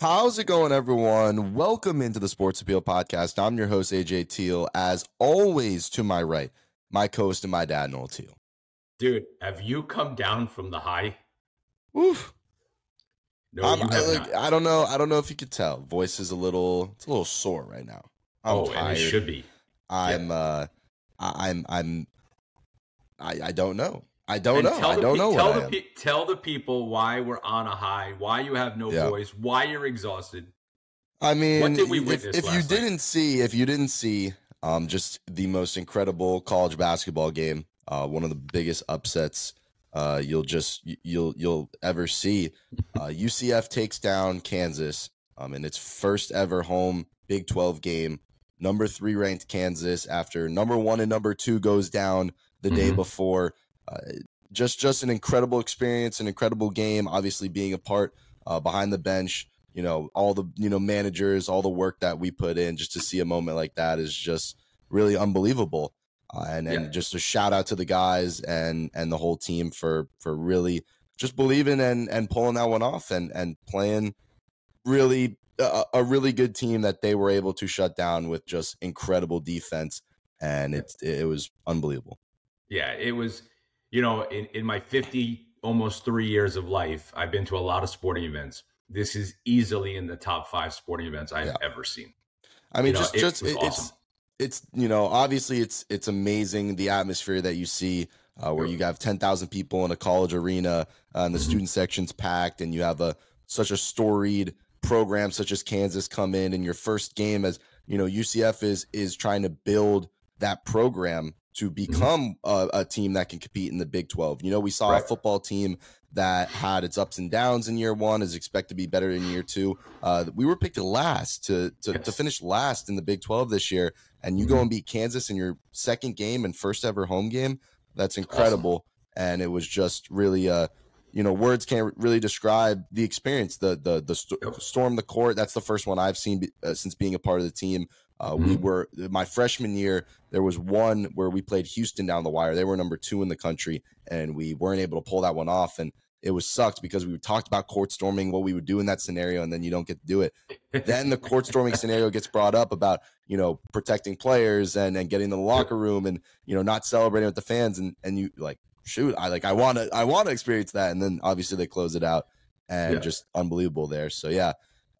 How's it going, everyone? Welcome into the Sports Appeal Podcast. I'm your host, AJ Teal. As always, to my right, my co-host and my dad, Noel Teal. Dude, have you come down from the high? Oof. No, I, like. I don't know. I don't know if you could tell. Voice is a little. It's a little sore right now. I'm oh, tired. and it should be. I'm. Uh. I, I'm. I'm. I. I don't know. I don't know. tell I the don't pe- know Tell what the pe- tell the people why we're on a high, why you have no Yeah. voice, why you're exhausted. I mean, did we if, witness if you night? didn't see, if you didn't see, um, just the most incredible college basketball game, uh, one of the biggest upsets, uh, you'll just you'll you'll ever see. Uh, UCF takes down Kansas, um, in its first ever home Big Twelve game. Number three ranked Kansas after number one and number two goes down the day Mhm. before. Uh, just just an incredible experience, an incredible game. Obviously, being a part uh, behind the bench you know all the you know managers all the work that we put in just to see a moment like that is just really unbelievable uh, and and Yeah. just a shout out to the guys and and the whole team for for really just believing and and pulling that one off and and playing really a, a really good team that they were able to shut down with just incredible defense and it it was unbelievable Yeah, it was, you know, in, in my 50, almost three years of life, I've been to a lot of sporting events. This is easily in the top five sporting events I've Yeah. ever seen. I mean, You know, just it just it- awesome. it's it's you know obviously it's it's amazing the atmosphere that you see uh, where you have ten thousand people in a college arena uh, and the Mhm. student section's packed and you have a such a storied program such as Kansas come in and your first game as you know UCF is is trying to build that program to become a, a team that can compete in the Big Twelve. You know, we saw a football team that had its ups and downs in year one is expected to be better in year two. Uh, we were picked last to to, to finish last in the Big Twelve this year, and you go and beat Kansas in your second game and first ever home game. That's incredible, and it was just really uh you know words can't really describe the experience the the the st- storm the court. That's the first one i've seen be- uh, since being a part of the team uh, we Mhm. were my freshman year there was one where we played houston down the wire they were number two in the country and we weren't able to pull that one off and it was sucked because we talked about court storming what we would do in that scenario and then you don't get to do it then the court storming scenario gets brought up about you know protecting players and and getting in the locker room and you know not celebrating with the fans and and you like shoot i like i want to i want to experience that and then obviously they close it out and Yeah. just unbelievable there so yeah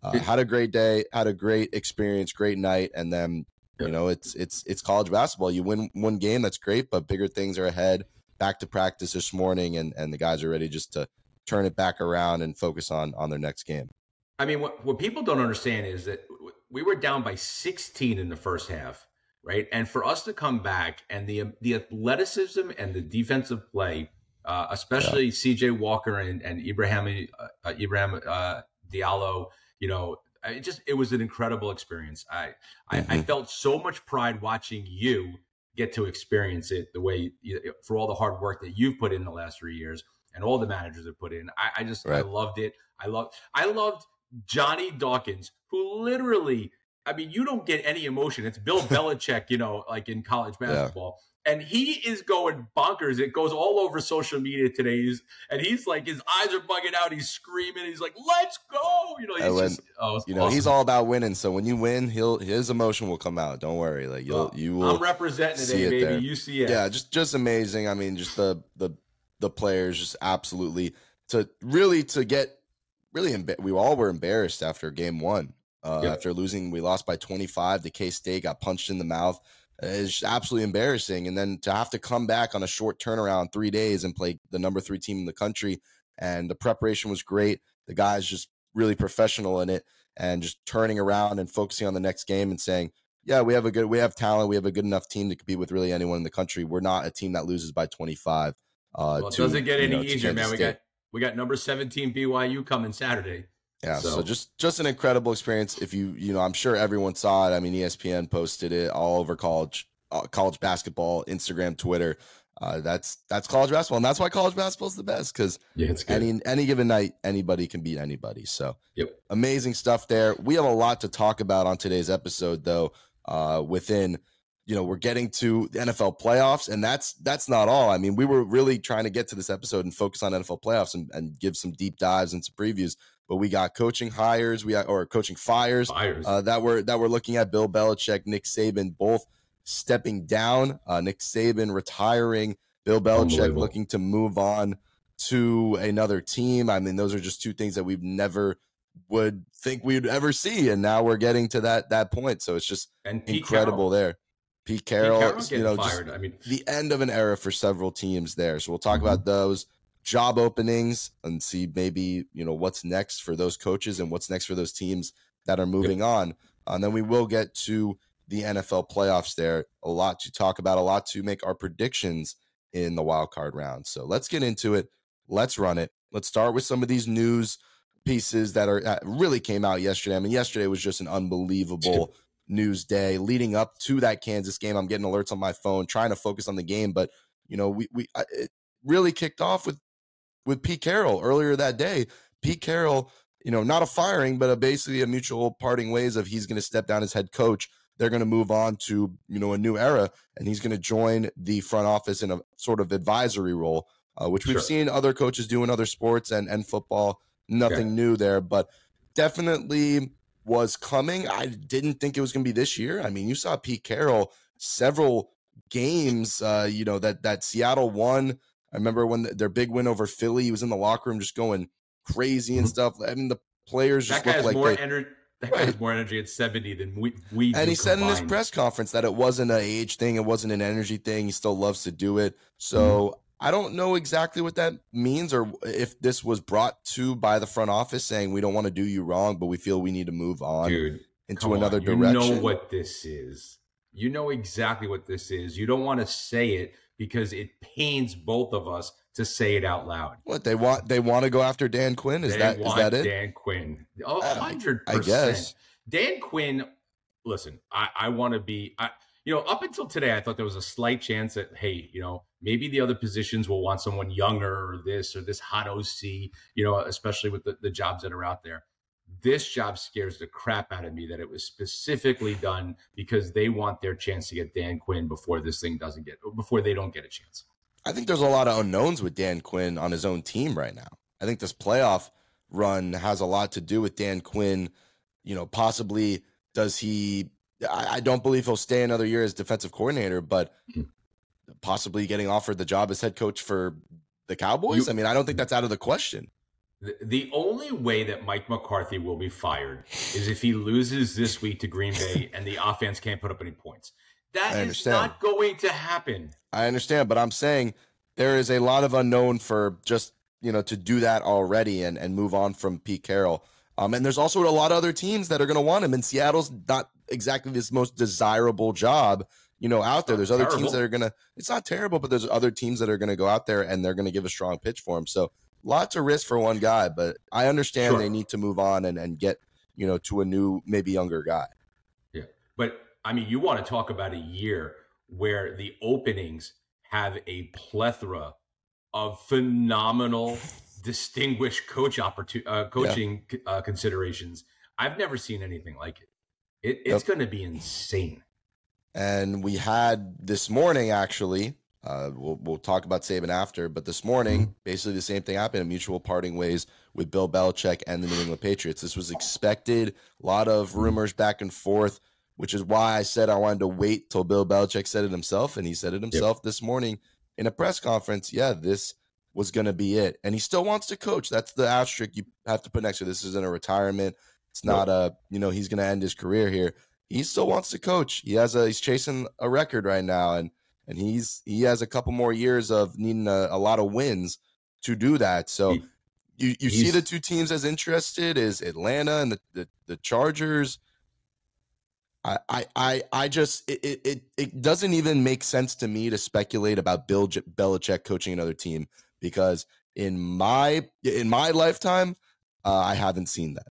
uh, had a great day had a great experience great night and then Yeah. you know it's it's it's college basketball you win one game that's great but bigger things are ahead back to practice this morning and and the guys are ready just to turn it back around and focus on on their next game I mean, what, what people don't understand is that we were down by 16 in the first half, right? And for us to come back and the the athleticism and the defensive play, uh, especially CJ Walker and, and Ibrahim uh, uh, Ibrahim uh, Diallo, you know, it just it was an incredible experience. I, I I Mhm. felt so much pride watching you get to experience it the way you, for all the hard work that you've put in the last three years and all the managers have put in. I, I just I loved it. I loved I loved Johnny Dawkins, who literally, I mean, you don't get any emotion. It's Bill Belichick, you know, like in college Yeah. And he is going bonkers. It goes all over social media today. He's, and he's like, his eyes are bugging out. He's screaming. He's like, let's go. You know, he's when- just, oh, you know he's all about winning so when you win he'll his emotion will come out don't worry like you'll Well, you will I'm representing today, it baby. there. You see it. yeah just just amazing i mean just the the the players just absolutely to really to get really emba- we all were embarrassed after game one uh Yep. after losing we lost by 25 the k-state got punched in the mouth it's absolutely embarrassing and then to have to come back on a short turnaround three days and play the number three team in the country and the preparation was great the guys just really professional in it and just turning around and focusing on the next game and saying yeah, we have a good, we have talent. We have a good enough team to compete with really anyone in the country. We're not a team that loses by 25. Uh, Well, it to, doesn't get you any know, easier, man. We State. got, we got number 17 BYU coming Saturday. Yeah, so. So- just just an incredible experience. If you you know, I'm sure everyone saw it. I mean, ESPN posted it all over college uh, college basketball, Instagram, Twitter. Uh, that's that's college basketball, and that's why college basketball is the best because Yeah, any any given night, anybody can beat anybody. So Yep. amazing stuff there. We have a lot to talk about on today's episode, though. Uh, within you know we're getting to the NFL playoffs, and that's that's not all. I mean, we were really trying to get to this episode and focus on NFL playoffs and, and give some deep dives and some previews. But we got coaching hires, we got, or coaching fires, fires. Uh, that we're that we're looking at. Bill Belichick, Nick Saban, both stepping down. Uh, Nick Saban retiring. Bill Belichick looking to move on to another team. I mean, those are just two things that we've never would think we'd ever see, and now we're getting to that that point. So it's just incredible Carroll. there. Pete Carroll, Pete you know, fired. just I mean, the end of an era for several teams there. So we'll talk mm-hmm. about those job openings and see maybe you know what's next for those coaches and what's next for those teams that are moving yep. on. And then we will get to the NFL playoffs there. A lot to talk about, a lot to make our predictions in the wild card round. So let's get into it. Let's run it. Let's start with some of these news pieces that are really came out yesterday. I mean, yesterday was just an unbelievable news day leading up to that Kansas game. I'm getting alerts on my phone, trying to focus on the game, but you know, we we it really kicked off with with Pete Carroll earlier that day. Pete Carroll, you know, not a firing, but a basically a mutual parting ways of he's going to step down as head coach. They're going to move on to you know a new era, and he's going to join the front office in a sort of advisory role, uh, which we've seen other coaches do in other sports and and football. Nothing new there, but definitely was coming. I didn't think it was going to be this year. I mean, you saw Pete Carroll several games, uh, you know that that Seattle won I remember when the, their big win over Philly, he was in the locker room just going crazy and mm-hmm. stuff. I mean, the players just that guy like more they, energy. That right. has more energy at 70 than we we And he said combined. in his press conference that it wasn't an age thing, it wasn't an energy thing. He still loves to do it. So mm-hmm. I don't know exactly what that means or if this was brought to by the front office saying we don't want to do you wrong, but we feel we need to move on Dude, into another on. direction. You know what this is. You know exactly what this is. You don't want to say it because it pains both of us to say it out loud. What they want? They want to go after Dan Quinn. Is they that is that it? Dan Quinn. Oh, uh, hundred percent. I guess Dan Quinn. Listen, I, I want to be. I, you know, up until today, I thought there was a slight chance that hey, you know, maybe the other positions will want someone younger or this or this hot OC. You know, especially with the, the jobs that are out there. This job scares the crap out of me that it was specifically done because they want their chance to get Dan Quinn before this thing doesn't get before they don't get a chance. I think there's a lot of unknowns with Dan Quinn on his own team right now. I think this playoff run has a lot to do with Dan Quinn. You know, possibly does he? I, I don't believe he'll stay another year as defensive coordinator, but mm-hmm. possibly getting offered the job as head coach for the Cowboys. You, I mean, I don't think that's out of the question. The only way that Mike McCarthy will be fired is if he loses this week to Green Bay and the offense can't put up any points. That is not going to happen. I understand, but I'm saying there is a lot of unknown for just you know to do that already and and move on from Pete Carroll. Um, and there's also a lot of other teams that are going to want him. And Seattle's not exactly this most desirable job, you know, out there. There's other terrible. teams that are going to. It's not terrible, but there's other teams that are going to go out there and they're going to give a strong pitch for him. So lots of risk for one guy, but I understand sure. they need to move on and and get you know to a new maybe younger guy. Yeah, but I mean, you want to talk about a year where the openings have a plethora of phenomenal, distinguished coach opportunity, uh, coaching yeah. uh, considerations. I've never seen anything like it. it it's yep. going to be insane. And we had this morning, actually, uh, we'll, we'll talk about Saban after, but this morning, mm-hmm. basically the same thing happened, a mutual parting ways with Bill Belichick and the New England Patriots. This was expected, a lot of rumors back and forth which is why I said I wanted to wait till Bill Belichick said it himself, and he said it himself yep. this morning in a press conference. Yeah, this was going to be it, and he still wants to coach. That's the asterisk you have to put next to this. Isn't a retirement. It's not a you know he's going to end his career here. He still wants to coach. He has a he's chasing a record right now, and and he's he has a couple more years of needing a, a lot of wins to do that. So. He, you, you see the two teams as interested is Atlanta and the, the, the Chargers I, I, I just it, it it doesn't even make sense to me to speculate about Bill Belichick coaching another team because in my in my lifetime, uh, I haven't seen that.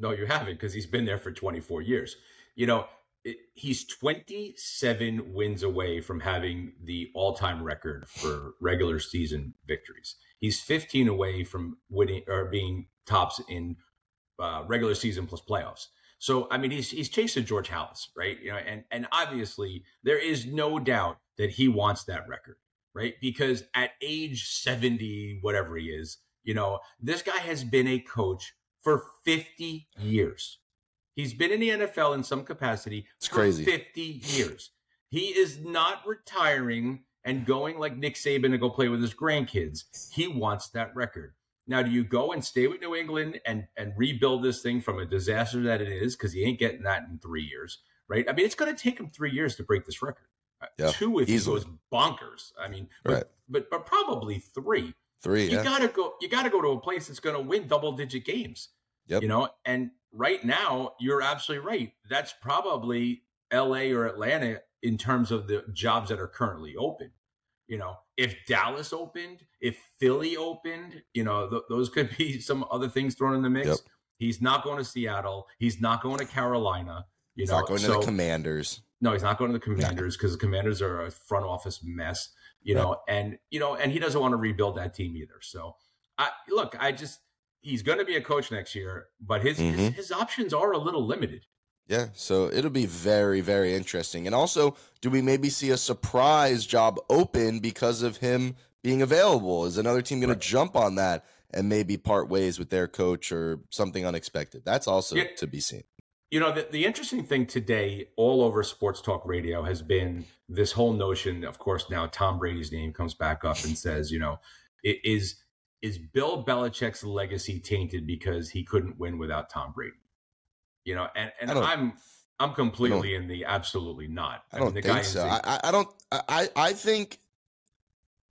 No, you haven't because he's been there for 24 years. You know, it, he's 27 wins away from having the all-time record for regular season victories. He's 15 away from winning or being tops in uh, regular season plus playoffs. So I mean, he's he's chasing George Halas, right? You know, and and obviously there is no doubt that he wants that record, right? Because at age seventy, whatever he is, you know, this guy has been a coach for 50 years. He's been in the NFL in some capacity It's for crazy. 50 years. He is not retiring and going like Nick Saban to go play with his grandkids. He wants that record. Now, do you go and stay with New England and and rebuild this thing from a disaster that it is because he ain't getting that in three years, right? I mean, it's going to take him three years to break this record. Uh, Yeah, Two if easily. he goes bonkers. I mean, but, Right. but but probably three Three, you yeah. gotta go you gotta go to a place that's gonna win double digit games Yep. you know and right now you're absolutely right that's probably la or atlanta in terms of the jobs that are currently open you know if dallas opened if philly opened you know th- those could be some other things thrown in the mix Yep. he's not going to seattle he's not going to carolina you He's know not going so- to the Commanders. no, he's not going to the Commanders because the Commanders are a front office mess, you know, and you know, and he doesn't want to rebuild that team either. So, I look, I just he's going to be a coach next year, but his his, Mhm. his options are a little limited. Yeah, so it'll be very, very interesting. And also, do we maybe see a surprise job open because of him being available? Is another team going Right. to jump on that and maybe part ways with their coach or something unexpected? That's also Yeah. to be seen. You know, the, the interesting thing today, all over sports talk radio, has been this whole notion. Of course, now Tom Brady's name comes back up and says, you know, i- is is Bill Belichick's legacy tainted because he couldn't win without Tom Brady? You know, and and I'm I'm completely in the absolutely not. I don't the think so. I, I- I don't. I, I think.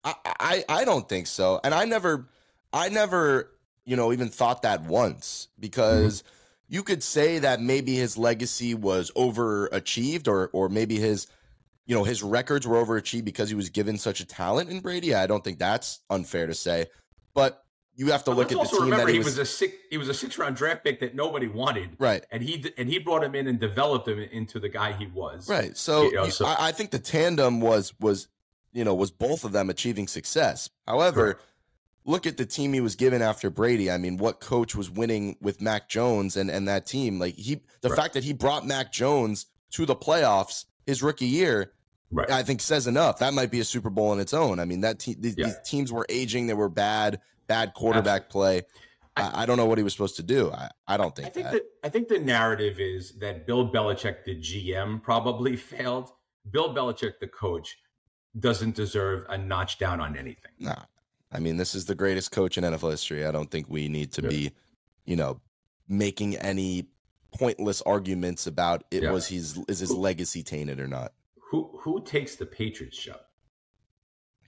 I, I I don't think so. And I never, I never, you know, even thought that once because you could say that maybe his legacy was overachieved, or or maybe his, you know, his records were overachieved because he was given such a talent in Brady. I don't think that's unfair to say, but you have to look at the also team remember that he he was, was a six he was a six round draft pick that nobody wanted, right. and he and he brought him in and developed him into the guy he was. Right. So, You know, so- I, I think the tandem was was you know was both of them achieving success. However, look at the team he was given after Brady. I mean, what coach was winning with Mac Jones and and that team? Like he, the Right. fact that he brought Mac Jones to the playoffs his rookie year, Right. I think says enough. That might be a Super Bowl in its own. I mean, that te- these, Yeah. these teams were aging. They were bad, bad quarterback play. I, I don't know what he was supposed to do. I, I don't think, I think that. that I think the narrative is that Bill Belichick, the GM, probably failed. Bill Belichick, the coach, doesn't deserve a notch down on anything. Nah. I mean, this is the greatest coach in NFL history. I don't think we need to Yeah. be, you know, making any pointless arguments about it Yeah. was his is his legacy tainted or not. Who who takes the Patriots job?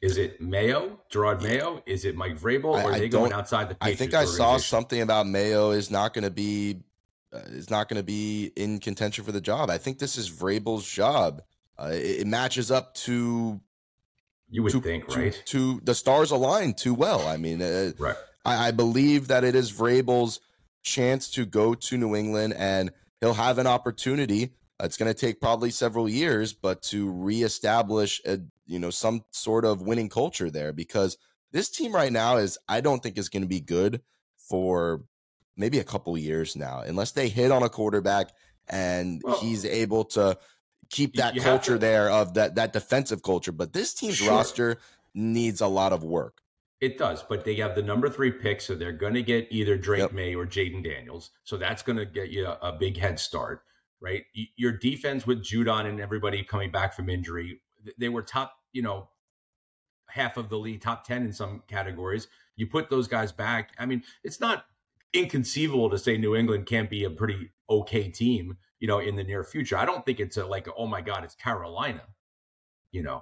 Is it Mayo, Gerard Mayo? Is it Mike Vrabel, or are I they going outside the Patriots I think I saw something about Mayo is not going to be uh, is not going to be in contention for the job. I think this is Vrabel's job. Uh, it, it matches up to You would to, think, to- right? To, the stars align too well. I mean, uh, Right. I, I believe that it is Vrabel's chance to go to New England and he'll have an opportunity. It's going to take probably several years, but to reestablish a you know some sort of winning culture there because this team right now is I don't think is going to be good for maybe a couple years now unless they hit on a quarterback and Well, he's able to keep that culture to- there of that that defensive culture. But this team's Sure. roster needs a lot of work. It does, but they have the number three pick, so they're going to get either Drake Yep. Maye or Jayden Daniels. So that's going to get you a, a big head start, right? Your defense with Judon and everybody coming back from injury, they were top, you know, half of the league, top 10 in some categories. You put those guys back. I mean, it's not inconceivable to say New England can't be a pretty okay team, you know, in the near future. I don't think it's a, like, oh my God, it's Carolina, you know,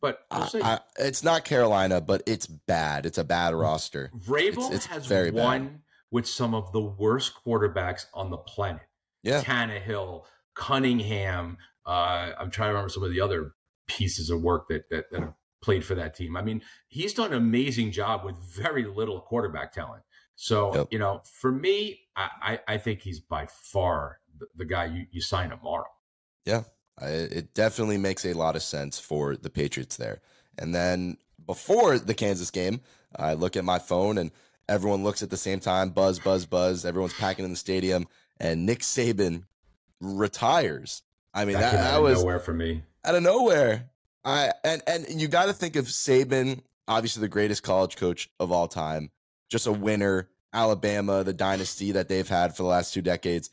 but we'll I. I, it's not Carolina, but it's bad. It's a bad roster. Vrabel it's has very bad. won with some of the worst quarterbacks on the planet. Yeah. Tannehill, Cunningham. Uh, I'm trying to remember some of the other pieces of work that, that that have played for that team. I mean, he's done an amazing job with very little quarterback talent. So Yep. you know, for me, I, I, I think he's by far the, the guy you, you sign tomorrow. I, it definitely makes a lot of sense for the Patriots there. And then before the Kansas game, I look at my phone and everyone looks at the same time. Buzz, buzz, buzz. Everyone's packing in the stadium, and Nick Saban retires. I mean, that, came that out of was nowhere for me. out of nowhere. I and and you got to think of Saban, obviously the greatest college coach of all time, just a winner Alabama, the dynasty that they've had for the last two decades.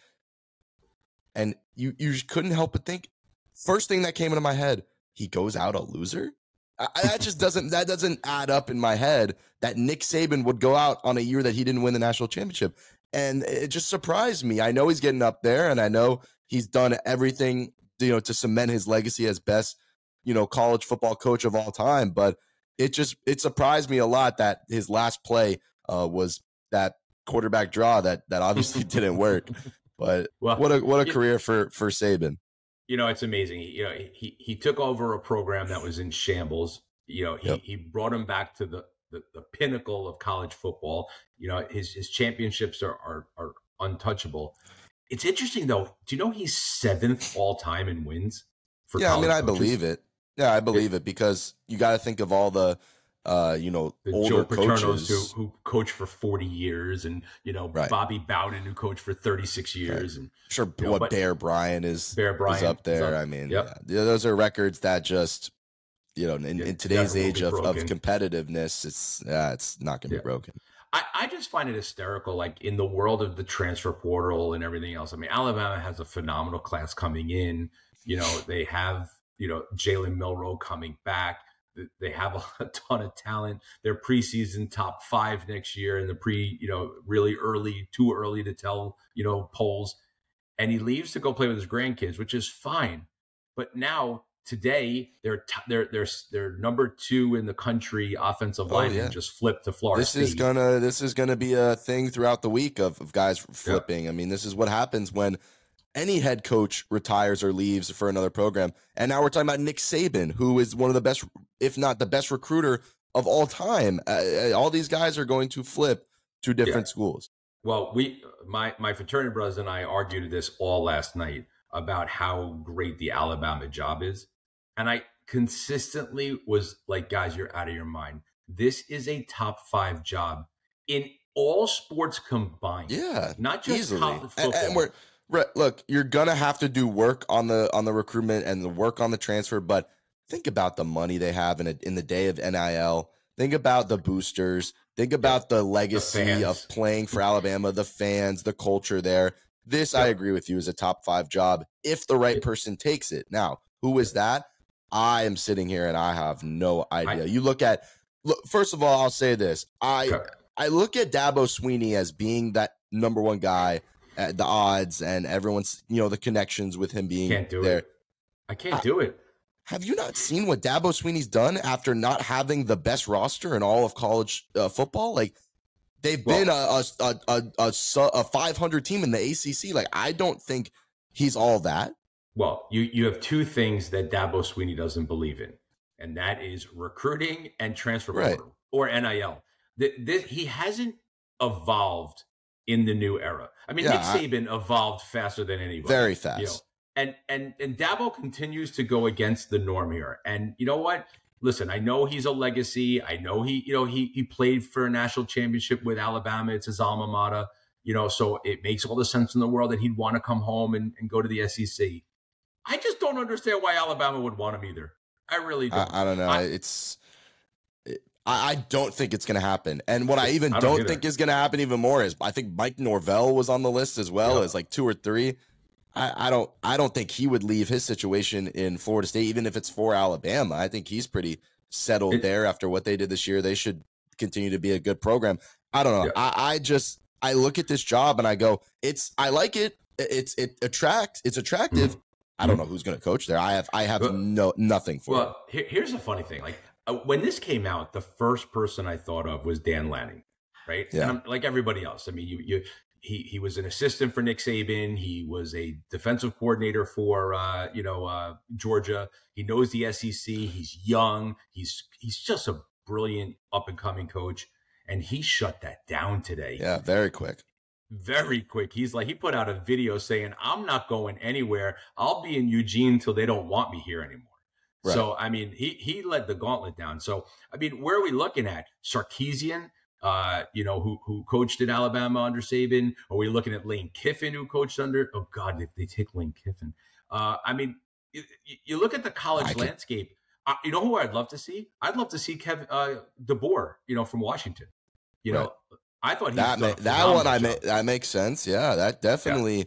And you you couldn't help but think first thing that came into my head, he goes out a loser? I, that just doesn't that doesn't add up in my head that Nick Saban would go out on a year that he didn't win the national championship. And it just surprised me. I know he's getting up there and I know he's done everything, you know, to cement his legacy as best, you know, college football coach of all time, but it just it surprised me a lot that his last play uh, was that quarterback draw that that obviously didn't work. But well, what a what a career for for Saban. You know, it's amazing. You know, he he took over a program that was in shambles. You know, he, yep. he brought him back to the, the, the pinnacle of college football. You know, his his championships are are, are untouchable. It's interesting though. Do you know he's seventh all time in wins? For yeah, I mean, I believe it. Yeah, I believe it because you got to think of all the uh, you know, the older Joe coaches who, who coached for 40 years and, you know, right. Bobby Bowden who coached for 36 years. Right. And sure you know, what Bear Bryant is, Bear Bryant is up there. Up. I mean, yep. yeah, those are records that just, you know, in, in today's age of, of competitiveness, it's, yeah, it's not going to yeah. be broken. I, I just find it hysterical. Like in the world of the transfer portal and everything else. I mean, Alabama has a phenomenal class coming in. You know, they have, you know, Jalen Milroe coming back they have a ton of talent. They're preseason top five next year in the pre, you know, really early, too early to tell, you know, polls. And he leaves to go play with his grandkids, which is fine. But now today they're t- they're they're they're number two in the country offensive line oh, yeah. just flipped to Florida. This State. is gonna this is gonna be a thing throughout the week of, of guys flipping. Yeah. I mean, this is what happens when any head coach retires or leaves for another program. And now we're talking about Nick Saban, who is one of the best, if not the best recruiter of all time. Uh, uh all these guys are going to flip to different yeah. schools. Well, we, my my fraternity brothers and I argued this all last night about how great the Alabama job is, and I consistently was like, guys, you're out of your mind. This is a top five job in all sports combined. Yeah, not just easily. football. And, and Right. Look, you're gonna have to do work on the on the recruitment and the work on the transfer, but think about the money they have in a, in the day of NIL. Think about the boosters. Think about the legacy the of playing for Alabama, the fans, the culture there. This, I agree with you, is a top five job if the right person takes it. Now, who is that? I am sitting here and I have no idea. you look at look. First of all, I'll say this: I I look at Dabo Swinney as being that number one guy at the odds and everyone's you know the connections with him being can't do there. It. I can't I, do it. Have you not seen what Dabo Swinney's done after not having the best roster in all of college uh, football? Like they've well, been a a, a a, a 500 team in the ACC. Like I don't think he's all that. Well, you you have two things that Dabo Swinney doesn't believe in, and that is recruiting and transfer right. portal or NIL. The, the, he hasn't evolved in the new era. I mean, yeah, Nick Saban I, evolved faster than anybody. Very fast. You know? And and and Dabo continues to go against the norm here. And you know what? Listen, I know he's a legacy. I know he, you know, he he played for a national championship with Alabama. It's his alma mater. You know, so it makes all the sense in the world that he'd want to come home and, and go to the SEC. I just don't understand why Alabama would want him either. I really don't. I, I don't know. I, it's I, I don't think it's going to happen. And what I even I don't, don't think is going to happen even more is I think Mike Norvell was on the list as well yep. as like two or three. I, I don't I don't think he would leave his situation in Florida State, even if it's for Alabama. I think he's pretty settled it, there after what they did this year. They should continue to be a good program. I don't know. Yeah. I, I just I look at this job and I go, it's I like it. It's it attracts it's attractive. Mm-hmm. I don't mm-hmm. know who's going to coach there. I have I have well, no nothing for. Well, here, here's a funny thing. Like uh, when this came out, the first person I thought of was Dan Lanning, right? Yeah. like everybody else. I mean, you, you, he, he was an assistant for Nick Saban. He was a defensive coordinator for, uh, you know, uh, Georgia. He knows the SEC. He's young. He's, he's just a brilliant up and coming coach. And he shut that down today. Yeah. Very quick very quick. He's like, he put out a video saying, I'm not going anywhere. I'll be in Eugene until they don't want me here anymore. Right. So I mean, he he led the gauntlet down. So I mean, where are we looking at? Sarkisian, uh, you know, who who coached in Alabama under Saban? Are we looking at Lane Kiffin, who coached under? Oh God, if they take Lane Kiffin, uh, I mean, you, you, look at the college landscape. Uh, you know who I'd love to see? I'd love to see Kevin uh, DeBoer, you know, from Washington. You right. know, I thought that ma- that one I ma- that makes sense. Yeah, that definitely yeah.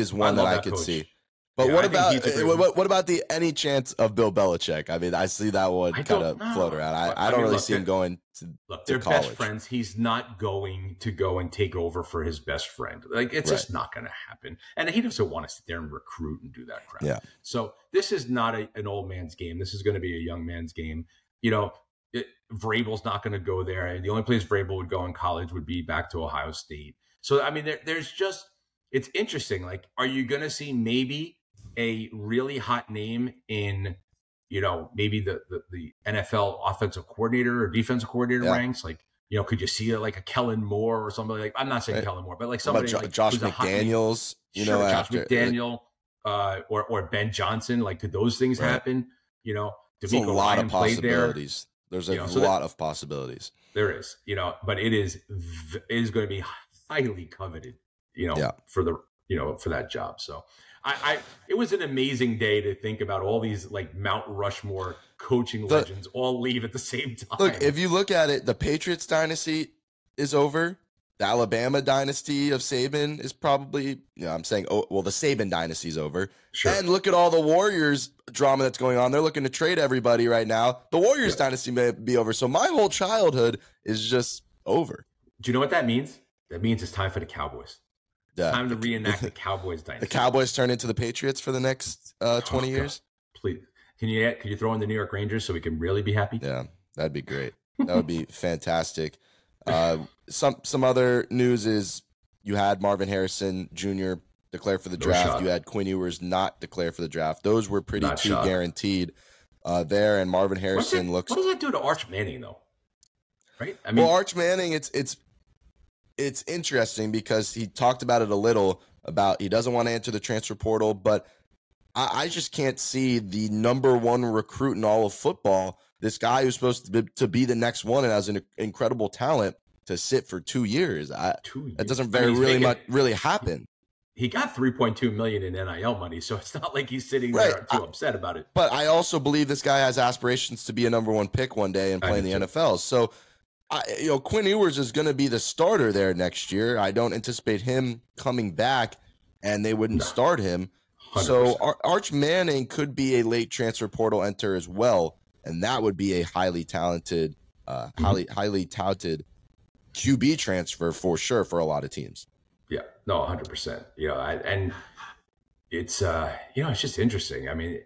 is one I that I could coach. see. But yeah, what about eh, what, what, about the any chance of Bill Belichick? I mean, I see that one kind of float around. I, I, I don't mean, really look, see him going to, look, to they're college. best friends. He's not going to go and take over for his best friend. Like it's right. just not going to happen. And he doesn't want to sit there and recruit and do that crap. Yeah. So this is not a, an old man's game. This is going to be a young man's game. You know, it, Vrabel's not going to go there. The only place Vrabel would go in college would be back to Ohio State. So I mean, there, there's just it's interesting. Like, are you going to see maybe? A really hot name in, you know, maybe the the, the NFL offensive coordinator or defensive coordinator yeah. ranks? Like, you know, could you see like a Kellen Moore or somebody like? I'm not saying right. Kellen Moore, but like somebody jo- like Josh McDaniels. You sure, know, Josh after, McDaniel, like, uh, or or Ben Johnson. Like, could those things right. happen? You know, There's a lot Ryan of possibilities. There. There's a you know, so lot that, of possibilities. There is, you know, but it is it is going to be highly coveted, you know, yeah. for the you know for that job. So I, I, it was an amazing day to think about all these like Mount Rushmore coaching the, legends all leave at the same time. Look, if you look at it, the Patriots dynasty is over. The Alabama dynasty of Saban is probably, you know, I'm saying, oh, well, the Saban dynasty is over. Sure. And look at all the Warriors drama that's going on. They're looking to trade everybody right now. The Warriors yeah. dynasty may be over. So my whole childhood is just over. Do you know what that means? That means it's time for the Cowboys. Yeah. Time to reenact the Cowboys dynasty. The Cowboys turn into the Patriots for the next uh, 20 oh, years. Please. Can you can you throw in the New York Rangers so we can really be happy? Yeah, that'd be great. That would be fantastic. Uh, some some other news is you had Marvin Harrison Jr. declare for the draft. You had Quinn Ewers not declare for the draft. Those were pretty not shot. guaranteed uh, there. And Marvin Harrison looks. What does that do to Arch Manning though? Right. I mean, well, Arch Manning, it's it's it's interesting because he talked about it a little about he doesn't want to enter the transfer portal, but I, I just can't see the number one recruit in all of football. This guy who's supposed to be, to be the next one and has an incredible talent to sit for two years. I, two years. That doesn't very really much really happen. He got 3.2 million in NIL money, so it's not like he's sitting right. there too I, upset about it. But I also believe this guy has aspirations to be a number one pick one day and play in the too. NFL. So I, you know, Quinn Ewers is going to be the starter there next year. I don't anticipate him coming back, and they wouldn't start him. 100%. So Ar- Arch Manning could be a late transfer portal enter as well, and that would be a highly talented, uh, mm-hmm. highly highly touted QB transfer for sure for a lot of teams. Yeah, no, hundred percent. You know, I, and it's uh, you know, it's just interesting. I mean,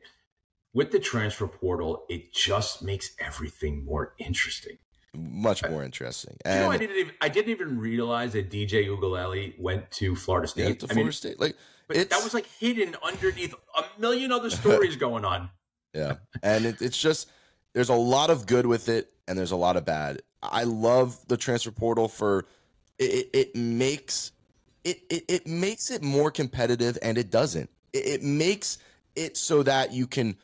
with the transfer portal, it just makes everything more interesting much more interesting. And you know, I didn't even I didn't even realize that DJ Uiagalelei went to Florida State. Yeah, to Florida mean, State, like that was like hidden underneath a million other stories going on. Yeah, and it, it's just there's a lot of good with it, and there's a lot of bad. I love the transfer portal for it. It, makes it, it it makes it more competitive, and it doesn't. It, it makes it so that you can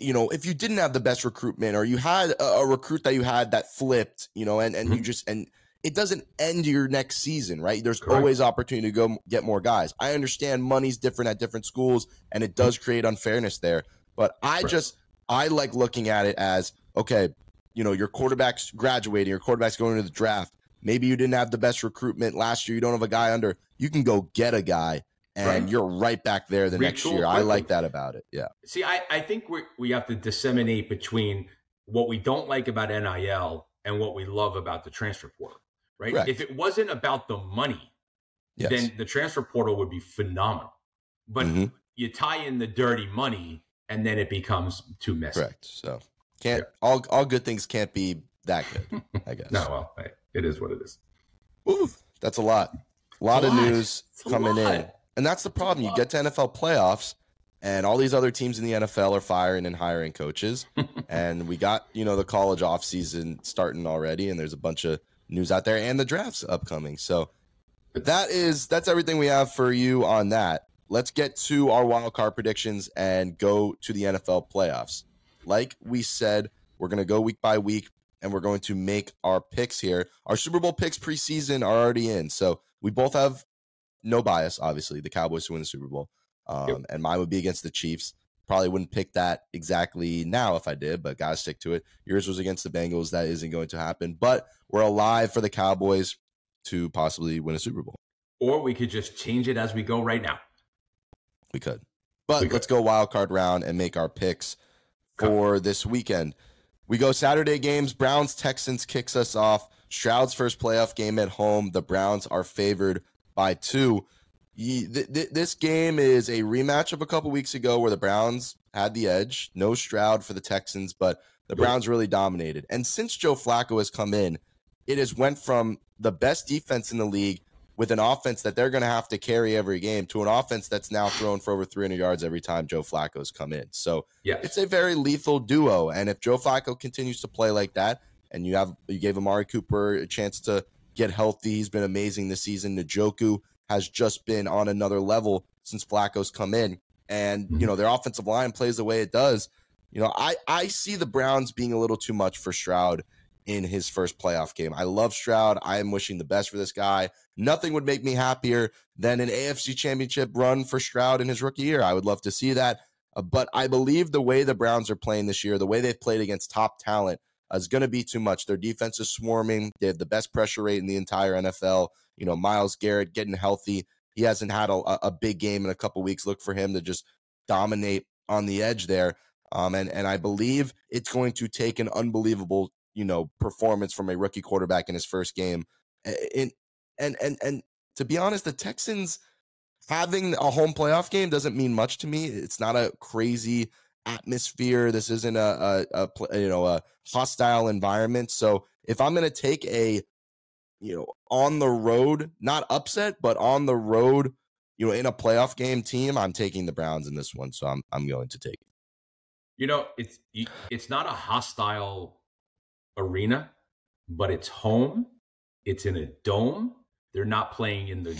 you know, if you didn't have the best recruitment or you had a, a recruit that you had that flipped, you know, and, and mm-hmm. you just, and it doesn't end your next season, right? There's Correct. always opportunity to go get more guys. I understand money's different at different schools and it does create unfairness there. But I right. just, I like looking at it as, okay, you know, your quarterback's graduating, your quarterback's going to the draft. Maybe you didn't have the best recruitment last year. You don't have a guy under. You can go get a guy and right. you're right back there the next year. Quickly. I like that about it. Yeah. See, I, I think we we have to disseminate between what we don't like about NIL and what we love about the transfer portal, right? Correct. If it wasn't about the money, yes. then the transfer portal would be phenomenal. But mm-hmm. you tie in the dirty money and then it becomes too messy. Correct. So can't yeah. all all good things can't be that good, I guess. no, well, hey, it is what it is. Ooh, that's a lot. A lot, a of lot. news coming in. And that's the problem. You get to NFL playoffs, and all these other teams in the NFL are firing and hiring coaches. and we got, you know, the college offseason starting already, and there's a bunch of news out there and the drafts upcoming. So that is that's everything we have for you on that. Let's get to our wild card predictions and go to the NFL playoffs. Like we said, we're going to go week by week and we're going to make our picks here. Our Super Bowl picks preseason are already in. So we both have no bias, obviously. The Cowboys to win the Super Bowl, um, yep. and mine would be against the Chiefs. Probably wouldn't pick that exactly now if I did, but gotta stick to it. Yours was against the Bengals. That isn't going to happen. But we're alive for the Cowboys. to possibly win a Super Bowl. Or we could just change it as we go right now. We could. But We could. let's go wild card round and make our picks for this weekend. We go Saturday games. Browns Texans kicks us off. Stroud's first playoff game at home. The Browns are favored by two. Ye- th- th- This game is a rematch of a couple weeks ago where the Browns had the edge. No Stroud for the Texans, but the Browns really dominated. And since Joe Flacco has come in, it has went from the best defense in the league with an offense that they're going to have to carry every game to an offense that's now thrown for over 300 yards every time Joe Flacco's come in. So Yes. it's a very lethal duo. And if Joe Flacco continues to play like that, and you have you gave Amari Cooper a chance to get healthy, he's been amazing this season. Njoku has just been on another level since Flacco's come in, and you know their offensive line plays the way it does. You know, I I see the Browns being a little too much for Stroud in his first playoff game. I love Stroud. I am wishing the best for this guy. Nothing would make me happier than an AFC championship run for Stroud in his rookie year. I would love to see that. Uh, but I believe the way the Browns are playing this year, the way they've played against top talent, is going to be too much. Their defense is swarming. They have the best pressure rate in the entire NFL. You know, Myles Garrett getting healthy. He hasn't had a, a big game in a couple weeks. Look for him to just dominate on the edge there. Um, and and I believe it's going to take an unbelievable, you know, performance from a rookie quarterback in his first game. In and and and to be honest, the Texans having a home playoff game doesn't mean much to me. It's not a crazy atmosphere. This isn't a, a, a you know a hostile environment. So if I'm going to take a you know on the road, not upset, but on the road, you know, in a playoff game team, I'm taking the Browns in this one. So I'm I'm going to take. You know, it's it's not a hostile arena, but it's home. It's in a dome. They're not playing in the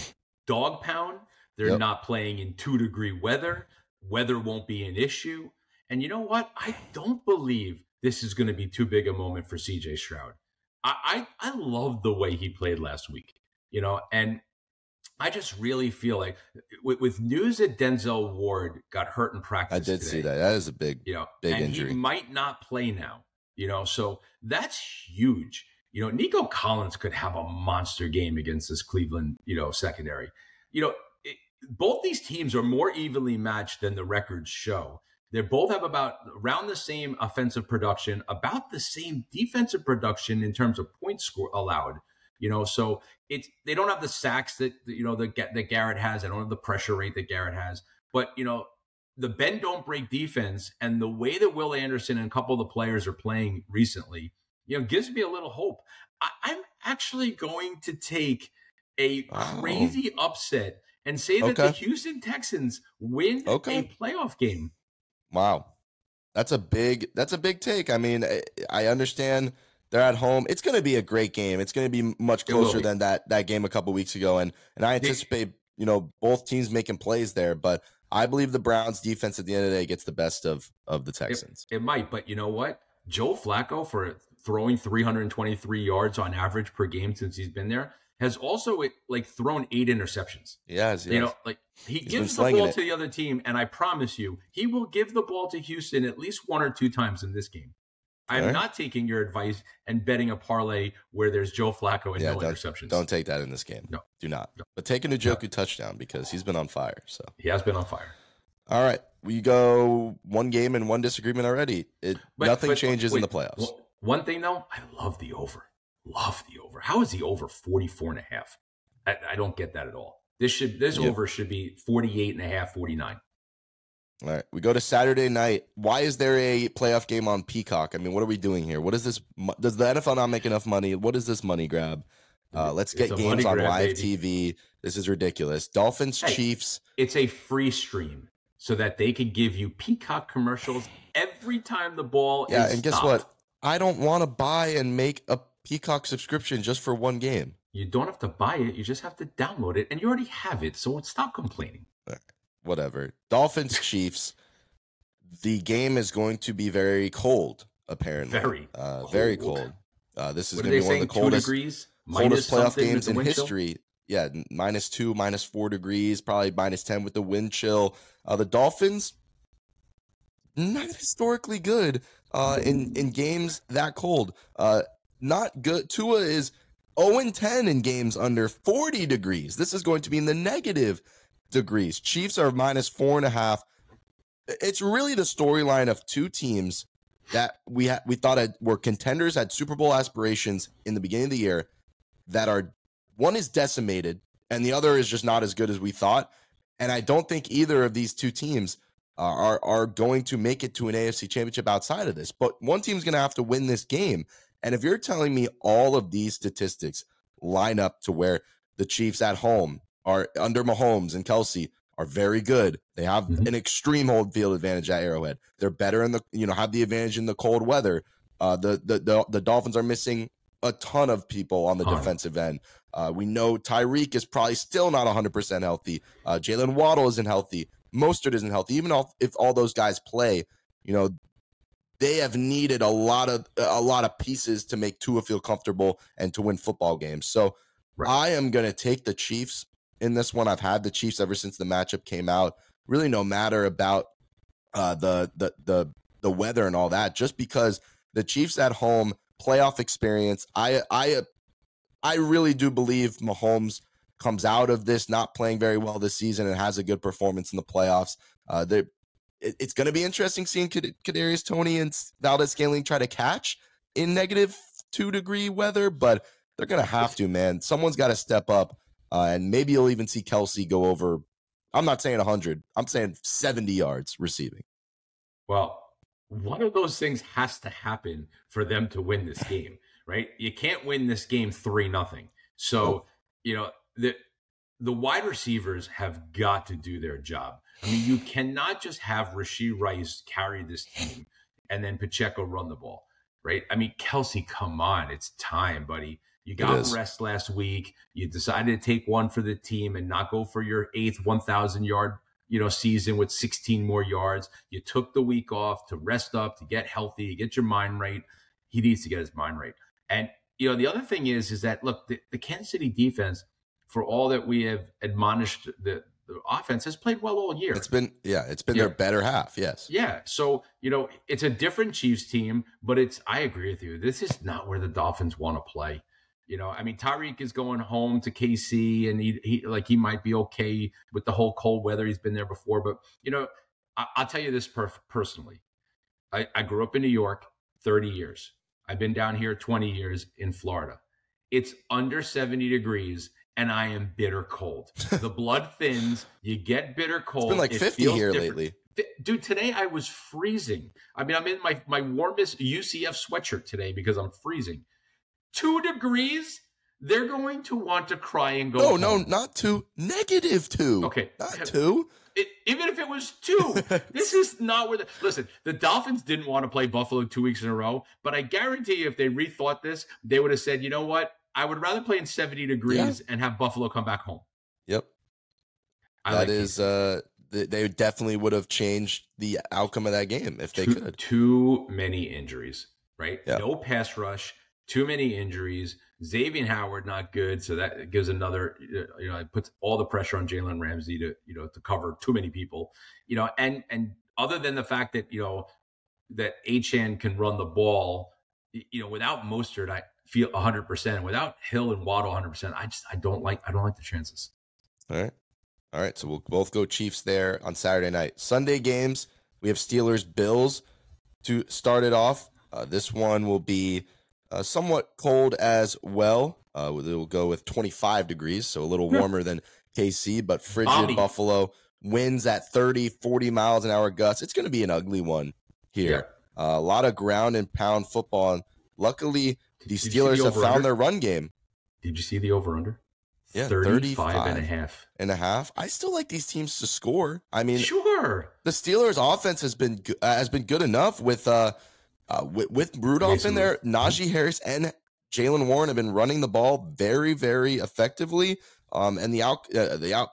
dog pound. They're Yep. not playing in two degree weather. Weather won't be an issue. And you know what? I don't believe this is going to be too big a moment for CJ Stroud. I, I I love the way he played last week. You know, and I just really feel like with, with news that Denzel Ward got hurt in practice. I did see that. That is a big. you know, Big and injury. he might not play now, you know, so that's huge. You know, Nico Collins could have a monster game against this Cleveland, you know, secondary. You know, it, both these teams are more evenly matched than the records show. They both have about around the same offensive production, about the same defensive production in terms of points score allowed. You know, so it's they don't have the sacks that you know that that Garrett has. They don't have the pressure rate that Garrett has. But you know, the bend don't break defense and the way that Will Anderson and a couple of the players are playing recently, you know, gives me a little hope. I, I'm actually going to take a Wow. crazy upset and say that the Houston Texans win Okay. a playoff game. Wow, that's a big. That's a big take. I mean, I, I understand they're at home. It's going to be a great game. It's going to be much closer be. than that that game a couple weeks ago, and and I anticipate you know both teams making plays there. But I believe the Browns defense at the end of the day gets the best of of the Texans. It might, but you know what? Joe Flacco for throwing 323 yards on average per game since he's been there has also like thrown eight interceptions. Yes, yes. You know, like he been gives the ball it. to the other team, and I promise you, he will give the ball to Houston at least one or two times in this game. I'm Alright. not taking your advice and betting a parlay where there's Joe Flacco and Yeah, no don't- interceptions. Don't take that in this game. No. do not. No. But take a Njoku touchdown because he's been on fire. So he has been on fire. all right, we go one game and one disagreement already. It But- nothing but- changes in the playoffs. One thing though, I love the over. Love the over. How is the over 44 and a half? I, I don't get that at all. This should this Yep. over should be 48 and a half, 49. All right, we go to Saturday night. Why is there a playoff game on Peacock? I mean, what are we doing here? What is this? Does the NFL not make enough money? What is this money grab? Uh, let's get games on grab, live baby. TV. This is ridiculous. Dolphins, Hey. Chiefs. It's a free stream so that they can give you Peacock commercials every time the ball Yeah, and guess what? I don't want to buy and make a Peacock subscription just for one game. You don't have to buy it. You just have to download it, and you already have it. So stop complaining. Whatever. Dolphins, Chiefs. The game is going to be very cold. Apparently, Very uh, very cold. cold. Uh, this is going to be one of the coldest. degrees, coldest playoff games in history. Yeah, minus two, minus four degrees, probably minus 10 with the wind chill. Uh, the Dolphins, not historically good uh, in, in games that cold. Uh, not good. Tua is 0 10 in games under 40 degrees. This is going to be in the negative degrees. Chiefs are minus four and a half. It's really the storyline of two teams that we ha- we thought had, were contenders, had Super Bowl aspirations in the beginning of the year. That are one is decimated, and the other is just not as good as we thought. And I don't think either of these two teams are are going to make it to an AFC Championship outside of this. But one team's going to have to win this game. And if you're telling me all of these statistics line up to where the Chiefs at home are under Mahomes and Kelce are very good. They have mm-hmm. an extreme home field advantage at Arrowhead. They're better in the you know have the advantage in the cold weather. Uh, the, the the the Dolphins are missing a ton of people on the defensive end. Uh, we know Tyreek is probably still not 100% healthy. Uh, Jaylen Waddle isn't healthy. Mostert isn't healthy. Even if all those guys play, you know, they have needed a lot of a lot of pieces to make Tua feel comfortable and to win football games. So right. I am going to take the Chiefs in this one. I've had the Chiefs ever since the matchup came out. Really, no matter about uh, the the the the weather and all that, just because the Chiefs at home playoff experience. I I I really do believe Mahomes comes out of this not playing very well this season and has a good performance in the playoffs. Uh, it, it's going to be interesting seeing Kadarius Toney and Valdes-Scantling try to catch in negative two degree weather, but they're going to have to, man. Someone's got to step up, uh, and maybe you'll even see Kelce go over. I'm not saying 100. I'm saying 70 yards receiving. Well, one of those things has to happen for them to win this game, right? You can't win this game three nothing. So, you know, the the wide receivers have got to do their job. I mean, you cannot just have Rashee Rice carry this team and then Pacheco run the ball, right? I mean, Kelce, come on, it's time, buddy. You got rest last week. You decided to take one for the team and not go for your eighth 1,000 yard you know season with 16 more yards. You took the week off to rest up, to get healthy, get your mind right. He needs to get his mind right. And you know the other thing is is that look the, the Kansas City defense, for all that we have admonished the the offense has played well all year. It's been yeah, it's been yeah. their better half. Yes. Yeah. So you know it's a different Chiefs team, but it's I agree with you. This is not where the Dolphins want to play. You know, I mean, Tyreek is going home to KC, and he, he like he might be okay with the whole cold weather. He's been there before, but you know, I, will tell you this per- personally. I, I grew up in New York, thirty years. I've been down here twenty years in Florida. It's under seventy degrees, and I am bitter cold. the blood thins. You get bitter cold. It's been like it fifty here different. lately. Dude, today I was freezing. I mean, I'm in my, my warmest UCF sweatshirt today because I'm freezing two degrees, they're going to want to cry and go. Oh, no, home. no, not two. Negative two. Okay, not two. It, even if it was two, this is not where the listen. The Dolphins didn't want to play Buffalo two weeks in a row, but I guarantee you, if they rethought this, they would have said, "You know what? I would rather play in seventy degrees yeah. and have Buffalo come back home." Yep, I that like is. Uh, they definitely would have changed the outcome of that game if they too, could. Too many injuries, right? Yep. No pass rush too many injuries. Xavier Howard not good, so that gives another you know it puts all the pressure on Jalen Ramsey to you know to cover too many people, you know, and and other than the fact that you know that Achane can run the ball, you know, without Mostert, I feel 100 percent. Without Hill and Waddle 100 percent, I just I don't like I don't like the chances. All right, all right. So we'll both go Chiefs there on Saturday night. Sunday games we have Steelers Bills to start it off. Uh, this one will be uh, somewhat cold as well. Uh, it will go with 25 degrees, so a little warmer than KC, but frigid Bobby. Buffalo winds at 30, 40 miles an hour gusts. It's going to be an ugly one here. Yeah. Uh, a lot of ground and pound football. And luckily, the Steelers the have found their run game. Did you see the over under? Yeah, 35 and a half. And a half. I still like these teams to score. I mean, sure. The Steelers offense has been uh, has been good enough with uh uh, with, with Rudolph Mason in there, Najee Harris and Jaylen Warren have been running the ball very, very effectively. Um, and the out, uh, the out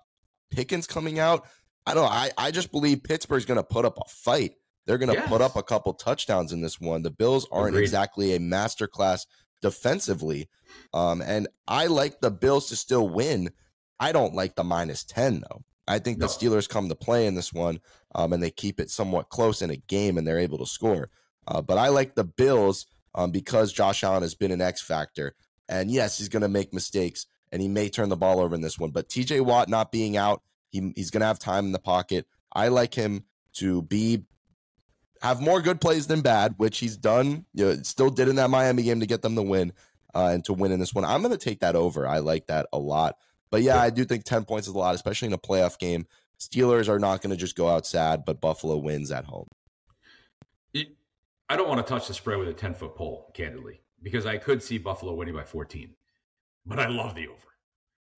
Pickens coming out. I don't know. I, I just believe Pittsburgh's going to put up a fight. They're going to yes. put up a couple touchdowns in this one. The Bills aren't Agreed. exactly a masterclass defensively. Um, and I like the Bills to still win. I don't like the minus 10, though. I think no. the Steelers come to play in this one um, and they keep it somewhat close in a game and they're able to score. Uh, but I like the Bills um, because Josh Allen has been an X factor. And yes, he's going to make mistakes and he may turn the ball over in this one. But TJ Watt not being out, he, he's going to have time in the pocket. I like him to be have more good plays than bad, which he's done. You know, still did in that Miami game to get them the win uh, and to win in this one. I'm going to take that over. I like that a lot. But yeah, I do think 10 points is a lot, especially in a playoff game. Steelers are not going to just go out sad, but Buffalo wins at home. I don't want to touch the spread with a 10 foot pole, candidly, because I could see Buffalo winning by 14. But I love the over.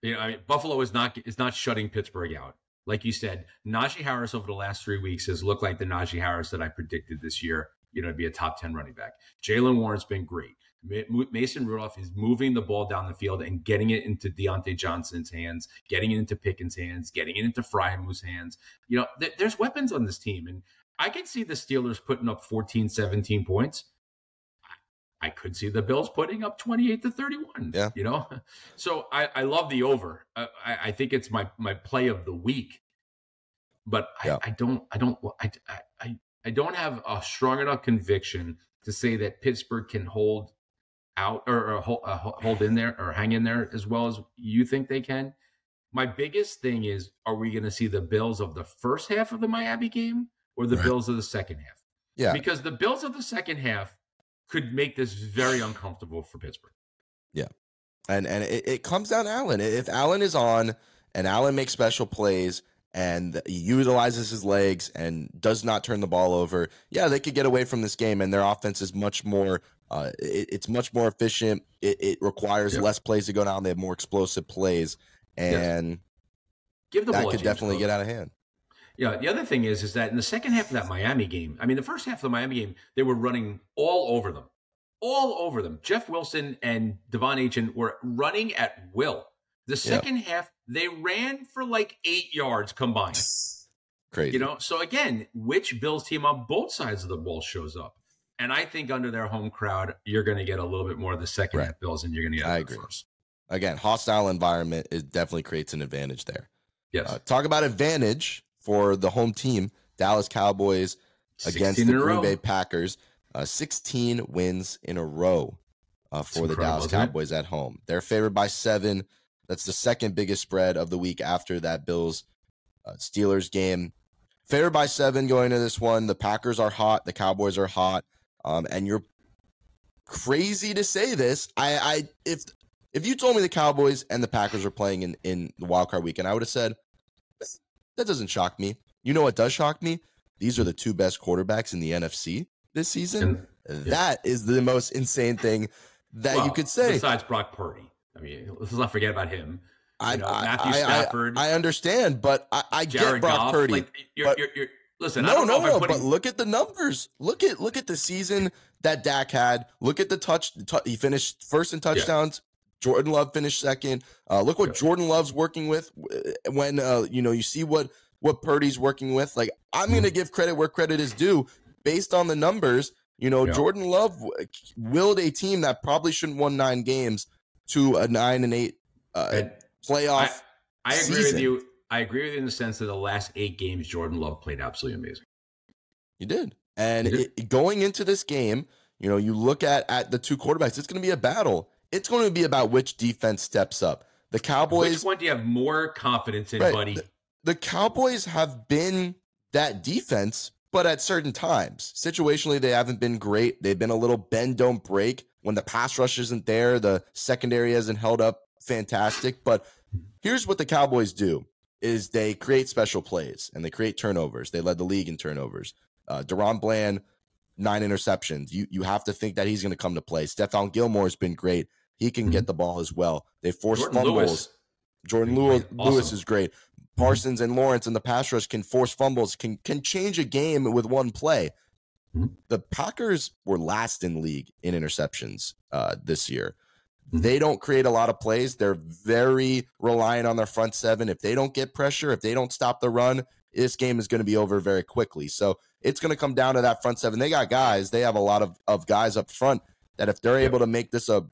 You know, I mean, Buffalo is not is not shutting Pittsburgh out. Like you said, Najee Harris over the last three weeks has looked like the Najee Harris that I predicted this year. You know, to be a top 10 running back. Jaylen Warren's been great. Mason Rudolph is moving the ball down the field and getting it into Diontae Johnson's hands, getting it into Pickens' hands, getting it into Freiermuth's hands. You know, th- there's weapons on this team. And I can see the Steelers putting up 14, 17 points. I could see the Bills putting up 28 to 31. Yeah. You know, so I, I love the over. I, I think it's my, my play of the week, but yeah. I, I don't, I don't, I, I, I don't have a strong enough conviction to say that Pittsburgh can hold out or, or hold, uh, hold in there or hang in there as well as you think they can. My biggest thing is, are we going to see the Bills of the first half of the Miami game or the right. Bills of the second half? Yeah. Because the Bills of the second half could make this very uncomfortable for Pittsburgh. Yeah. And and it, it comes down to Allen. If Allen is on and Allen makes special plays and he utilizes his legs and does not turn the ball over, yeah, they could get away from this game and their offense is much more uh, it, it's much more efficient. It, it requires yep. less plays to go down. They have more explosive plays, and yes. give the that could definitely get out of hand. Yeah, the other thing is, is that in the second half of that Miami game, I mean, the first half of the Miami game, they were running all over them, all over them. Jeff Wilson and De'Von Achane were running at will. The second yeah. half, they ran for like eight yards combined. Crazy, you know. So again, which Bills team on both sides of the ball shows up? And I think under their home crowd, you're going to get a little bit more of the second right. half Bills, and you're going to get. I agree. First. Again, hostile environment it definitely creates an advantage there. Yes. Uh, talk about advantage for the home team, Dallas Cowboys against the Green Bay Packers. Uh, 16 wins in a row uh, for the Dallas Cowboys at home. They're favored by seven. That's the second biggest spread of the week after that Bills uh, Steelers game. Favored by seven going into this one. The Packers are hot. The Cowboys are hot. Um, and you're crazy to say this. I, I if if you told me the Cowboys and the Packers are playing in in the wild card weekend, I would have said that doesn't shock me. You know what does shock me? These are the two best quarterbacks in the NFC this season. Yeah. That is the most insane thing that well, you could say. Besides Brock Purdy. I mean, let's not forget about him. I, know, Matthew I, Stafford. I, I, understand, but I, I get Brock Goff, Purdy. Like, you're, you're, you're, listen, no, no, no. Putting... But look at the numbers. Look at look at the season that Dak had. Look at the touch. T- he finished first in touchdowns. Jordan Love finished second. Uh, look what yeah. Jordan Love's working with when uh, you know you see what what Purdy's working with. Like I'm going to mm-hmm. give credit where credit is due based on the numbers. You know, yeah. Jordan Love willed a team that probably shouldn't won nine games to a nine and eight uh, and playoff. I, I agree season. with you. I agree with you in the sense that the last eight games, Jordan Love played absolutely amazing. He did, and he did. It, going into this game, you know, you look at at the two quarterbacks. It's going to be a battle it's going to be about which defense steps up. The Cowboys. Which one do you have more confidence in, right, buddy? The, the Cowboys have been that defense, but at certain times, situationally, they haven't been great. They've been a little bend, don't break. When the pass rush isn't there, the secondary hasn't held up fantastic. But here's what the Cowboys do is they create special plays and they create turnovers. They led the league in turnovers. Uh, DaRon Bland, nine interceptions. You you have to think that he's going to come to play. Stephon Gilmore has been great. He can mm-hmm. get the ball as well. They force Jordan fumbles. Lewis. Jourdan Lewis, awesome. Lewis is great. Parsons mm-hmm. and Lawrence and the pass rush can force fumbles, can can change a game with one play. Mm-hmm. The Packers were last in league in interceptions uh, this year. Mm-hmm. They don't create a lot of plays. They're very reliant on their front seven. If they don't get pressure, if they don't stop the run, this game is going to be over very quickly. So it's going to come down to that front seven. They got guys. They have a lot of, of guys up front that if they're able to make this a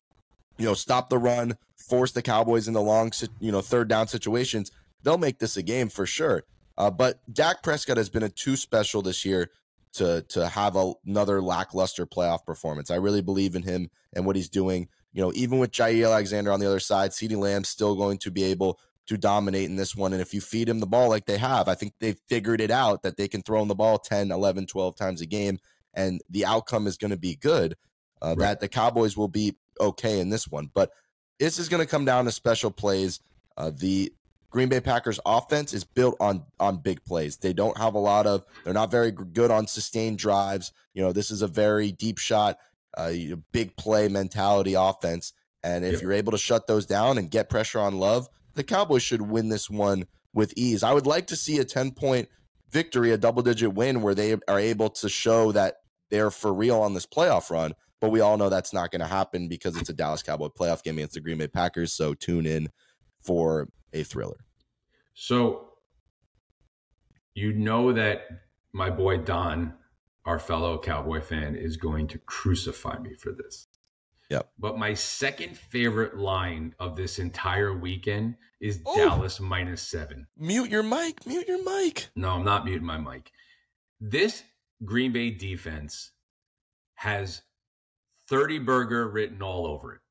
you know, stop the run, force the Cowboys into long, you know, third down situations, they'll make this a game for sure. Uh, but Dak Prescott has been a too special this year to to have a, another lackluster playoff performance. I really believe in him and what he's doing. you know, even with Jaire Alexander on the other side, CeeDee Lamb's still going to be able to dominate in this one. And if you feed him the ball like they have, I think they've figured it out that they can throw him the ball 10, 11, 12 times a game, and the outcome is going to be good. Uh, right. That the Cowboys will be okay in this one. But this is going to come down to special plays. Uh, the Green Bay Packers offense is built on on big plays. They don't have a lot of. They're not very good on sustained drives. You know, this is a very deep shot, uh, big play mentality offense. And if yep. you're able to shut those down and get pressure on Love, the Cowboys should win this one with ease. I would like to see a 10 point victory, a double digit win where they are able to show that they're for real on this playoff run. But we all know that's not going to happen because it's a Dallas Cowboy playoff game against the Green Bay Packers. So tune in for a thriller. So you know that my boy Don, our fellow Cowboy fan, is going to crucify me for this. Yep. But my second favorite line of this entire weekend is. Dallas minus seven. Mute your mic. Mute your mic. No, I'm not muting my mic. This Green Bay defense has 30 burger written all over it.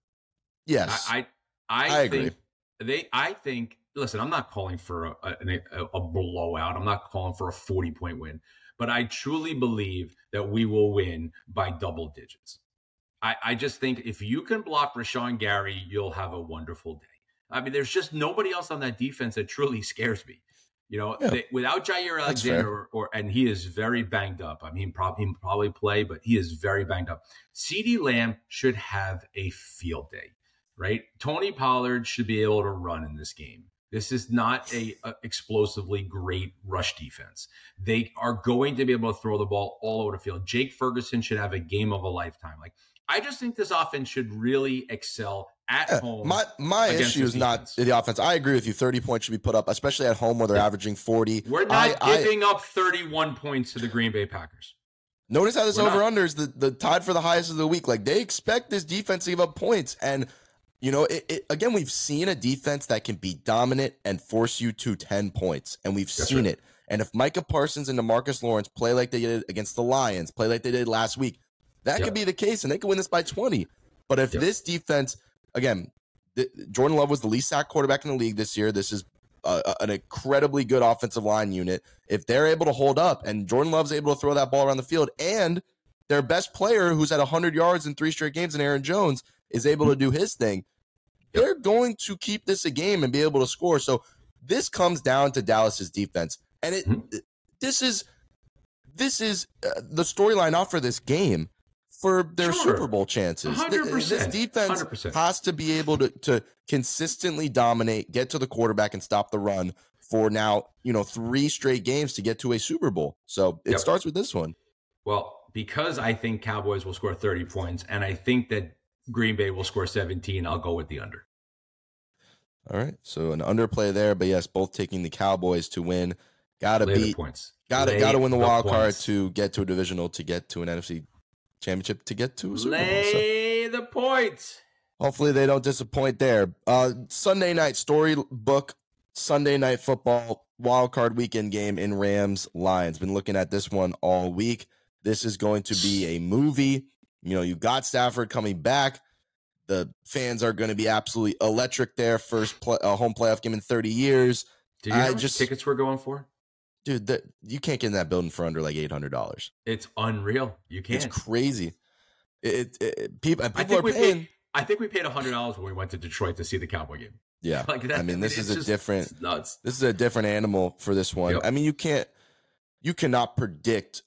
Yes. I I, I, I think agree. they I think listen, I'm not calling for a, a, a blowout. I'm not calling for a 40 point win, but I truly believe that we will win by double digits. I, I just think if you can block Rashan Gary, you'll have a wonderful day. I mean, there's just nobody else on that defense that truly scares me. You know, yeah. they, without Jaire Alexander, or, or, and he is very banged up. I mean, prob- he probably play, but he is very banged up. CeeDee Lamb should have a field day, right? Tony Pollard should be able to run in this game. This is not a, a, explosively great rush defense. They are going to be able to throw the ball all over the field. Jake Ferguson should have a game of a lifetime. Like I just think this offense should really excel at yeah, home. My my issue is not the offense. I agree with you. Thirty points should be put up, especially at home where they're yeah. averaging forty. We're not I, giving I, up thirty-one points to the Green Bay Packers. Notice how this over under is the, the tied for the highest of the week. Like they expect this defense to give up points. And, you know, it, it, again, we've seen a defense that can be dominant and force you to 10 points. And we've That's seen right. it. And if Micah Parsons and Demarcus Lawrence play like they did against the Lions, play like they did last week, that yep. could be the case, and they could win this by 20. But if yep. this defense, again, the, Jordan Love was the least sacked quarterback in the league this year. This is an incredibly good offensive line unit. If they're able to hold up and Jordan Love's able to throw that ball around the field, and their best player, who's at 100 yards in three straight games, and Aaron Jones, is able to do his thing, they're going to keep this a game and be able to score. So this comes down to Dallas's defense, and it mm-hmm. this is this is uh, the storyline off for this game for their sure. Super Bowl chances. 100%. Uh, this defense 100%. has to be able to, to consistently dominate, get to the quarterback, and stop the run for now, you know, three straight games to get to a Super Bowl. So it yep. starts with this one. Well, because I think Cowboys will score 30 points and I think that Green Bay will score 17, I'll go with the under. All right. So an underplay there, but yes, both taking the Cowboys to win. Gotta beat points. Gotta gotta win the, the wild points. card to get to a divisional to get to an NFC championship to get to Lay Bowl. So the points. Hopefully they don't disappoint there. Uh, Sunday night storybook, Sunday night football wild card weekend game in Rams Lions. Been looking at this one all week. This is going to be a movie. You know, you got Stafford coming back. The fans are going to be absolutely electric there. First play, uh, home playoff game in 30 years. Do you know I just tickets we're going for? Dude, that you can't get in that building for under like eight hundred dollars. It's unreal. You can't. It's crazy. It, it, it people people are paying. Paid, I think we paid hundred dollars when we went to Detroit to see the Cowboy game. Yeah, like that, I mean, this is a different nuts. This is a different animal for this one. Yep. I mean, you can't, you cannot predict.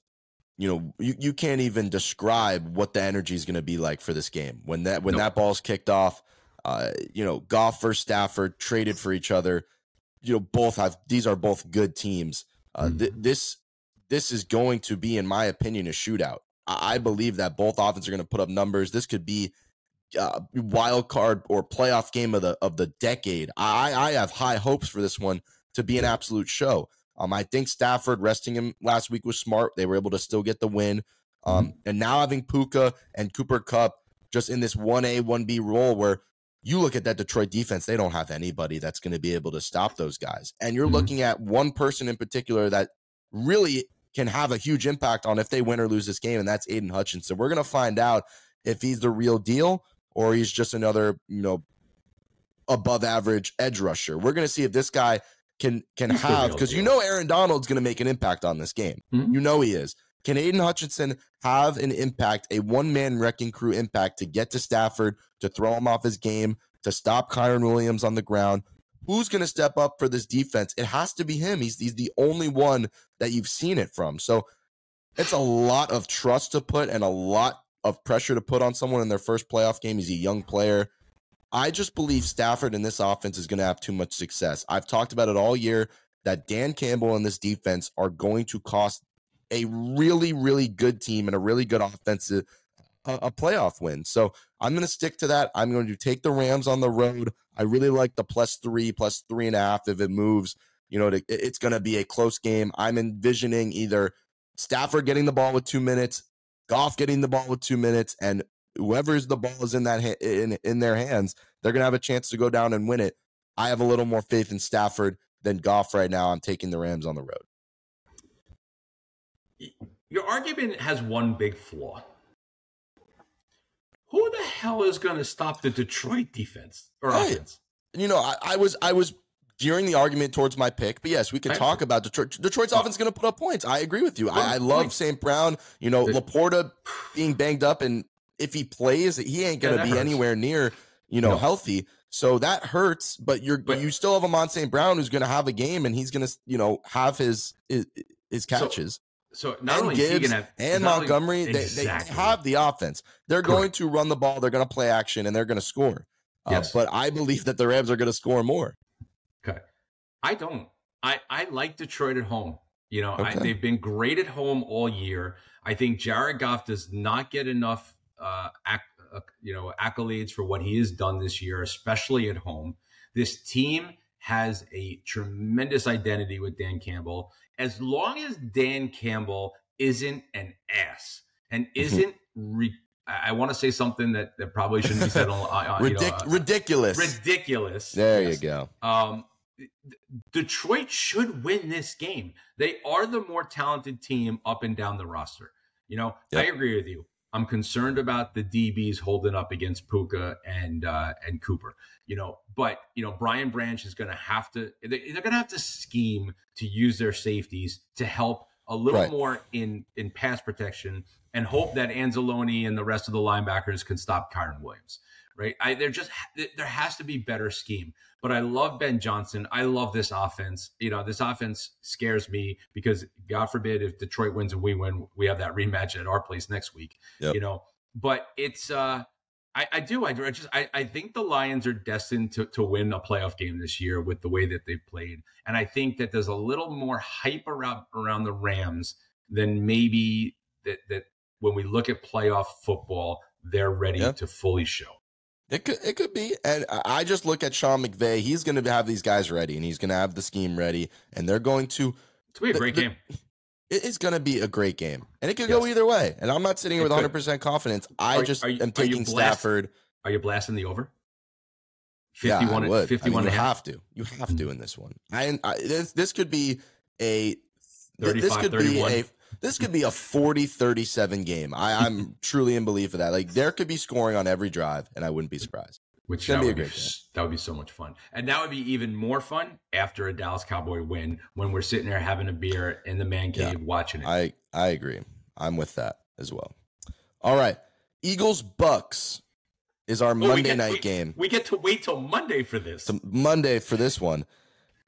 You know, you, you can't even describe what the energy is going to be like for this game when that when nope. that ball's kicked off. Uh, you know, Goff versus Stafford traded for each other. You know, both have these are both good teams. Uh, mm-hmm. th- this this is going to be, in my opinion, a shootout. I, I believe that both offenses are going to put up numbers. This could be uh, wild card or playoff game of the of the decade. I I have high hopes for this one to be an absolute show. Um, I think Stafford resting him last week was smart. They were able to still get the win. Um, mm-hmm. and now having Puka and Cooper Kupp just in this one A one B role where you look at that Detroit defense, they don't have anybody that's going to be able to stop those guys. And you're mm-hmm. looking at one person in particular that really can have a huge impact on if they win or lose this game, and that's Aidan Hutchinson. We're going to find out if he's the real deal or he's just another, you know, above average edge rusher. We're going to see if this guy can can He's have because you know Aaron Donald's going to make an impact on this game. Mhm. You know he is. Can Aidan Hutchinson have an impact, a one man wrecking crew impact to get to Stafford, to throw him off his game, to stop Kyren Williams on the ground? Who's going to step up for this defense? It has to be him. He's, he's the only one that you've seen it from. So it's a lot of trust to put and a lot of pressure to put on someone in their first playoff game. He's a young player. I just believe Stafford in this offense is going to have too much success. I've talked about it all year that Dan Campbell and this defense are going to cost a really, really good team and a really good offensive a, playoff win. So I'm going to stick to that. I'm going to take the Rams on the road. I really like the plus three, plus three and a half if it moves. You know, to, it's going to be a close game. I'm envisioning either Stafford getting the ball with two minutes, Goff getting the ball with two minutes, and whoever's the ball is in that ha- in in their hands, they're going to have a chance to go down and win it. I have a little more faith in Stafford than Goff right now. I'm taking the Rams on the road. Your argument has one big flaw. Who the hell is going to stop the Detroit defense or Right. offense? you know, I, I was I was gearing the argument towards my pick, but yes, we can talk about Detroit. Detroit's offense is going to put up points. I agree with you. I, I love. St. Brown. You know, Laporta being banged up, and if he plays, he ain't going to that be hurts. anywhere near you know No. healthy. So that hurts. But you're But- you still have a Mont St. Brown who's going to have a game, and he's going to you know have his his, his catches. So not and only is he Gibbs gonna have and not only- Montgomery, they, Exactly. they have the offense. They're Correct. going to run the ball. They're going to play action, and they're going to score. Uh, Yes. But I believe that the Rams are going to score more. Okay. I don't. I, I like Detroit at home. You know, I, they've been great at home all year. I think Jared Goff does not get enough, uh, uh, you know, accolades for what he has done this year, especially at home. This team has a tremendous identity with Dan Campbell. As long as Dan Campbell isn't an ass and Mm-hmm. isn't, re- I, want to say something that, that probably shouldn't be said on, on you know, uh, ridiculous. ridiculous. There Yes. you go. Um, Detroit should win this game. They are the more talented team up and down the roster. You know, I agree with you. I'm concerned about the DBs holding up against Puka and uh, and Cooper. You know, but you know Brian Branch is going to have to. They, they're going to have to scheme to use their safeties to help a little Right. more in in pass protection and hope that Anzalone and the rest of the linebackers can stop Kyren Williams. Right? I, there just there has to be better scheme. But I love Ben Johnson. I love this offense. You know, this offense scares me because God forbid if Detroit wins and we win, we have that rematch at our place next week. Yep. You know, but it's uh I, I do. I, I just I, I think the Lions are destined to, to win a playoff game this year with the way that they've played. And I think that there's a little more hype around around the Rams than maybe that that when we look at playoff football, they're ready to fully show. It could it could be, and I I just look at Sean McVay. He's going to have these guys ready, and he's going to have the scheme ready, and they're going to. It's gonna be a great the- game. It is going to be a great game, and it could go either way. And I'm not sitting here with 100 percent confidence. I Are- just are you- am are you taking? Stafford. Are you blasting the over? Yeah, I 51 would. 51 I mean, you a half. have to. You have to in this one. I, I this this could be a this could 31. be a this could be a 40-37 game. I, I'm truly in belief of that. Like there could be scoring on every drive, and I wouldn't be surprised. Which that be a would be, great that would be so much fun. And that would be even more fun after a Dallas Cowboy win when we're sitting there having a beer in the man Yeah. cave watching it. I I agree. I'm with that as well. All right, Eagles Bucks is our Oh, Monday get- night we- game. We get to wait till Monday for this. Monday for this one.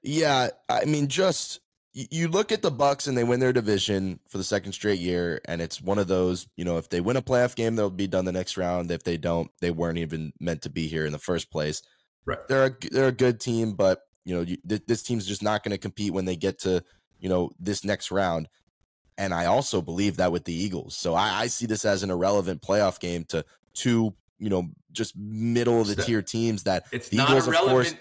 Yeah, I mean, just you look at the Bucks and they win their division for the second straight year, and it's one of those. You know, if they win a playoff game, they'll be done the next round. If they don't, they weren't even meant to be here in the first place. Right. They're a, they're a good team, but you know, you, th- this team's just not going to compete when they get to you know this next round. And I also believe that with the Eagles, so I, I see this as an irrelevant playoff game to two you know just middle of the tier teams that it's the not Eagles, of course,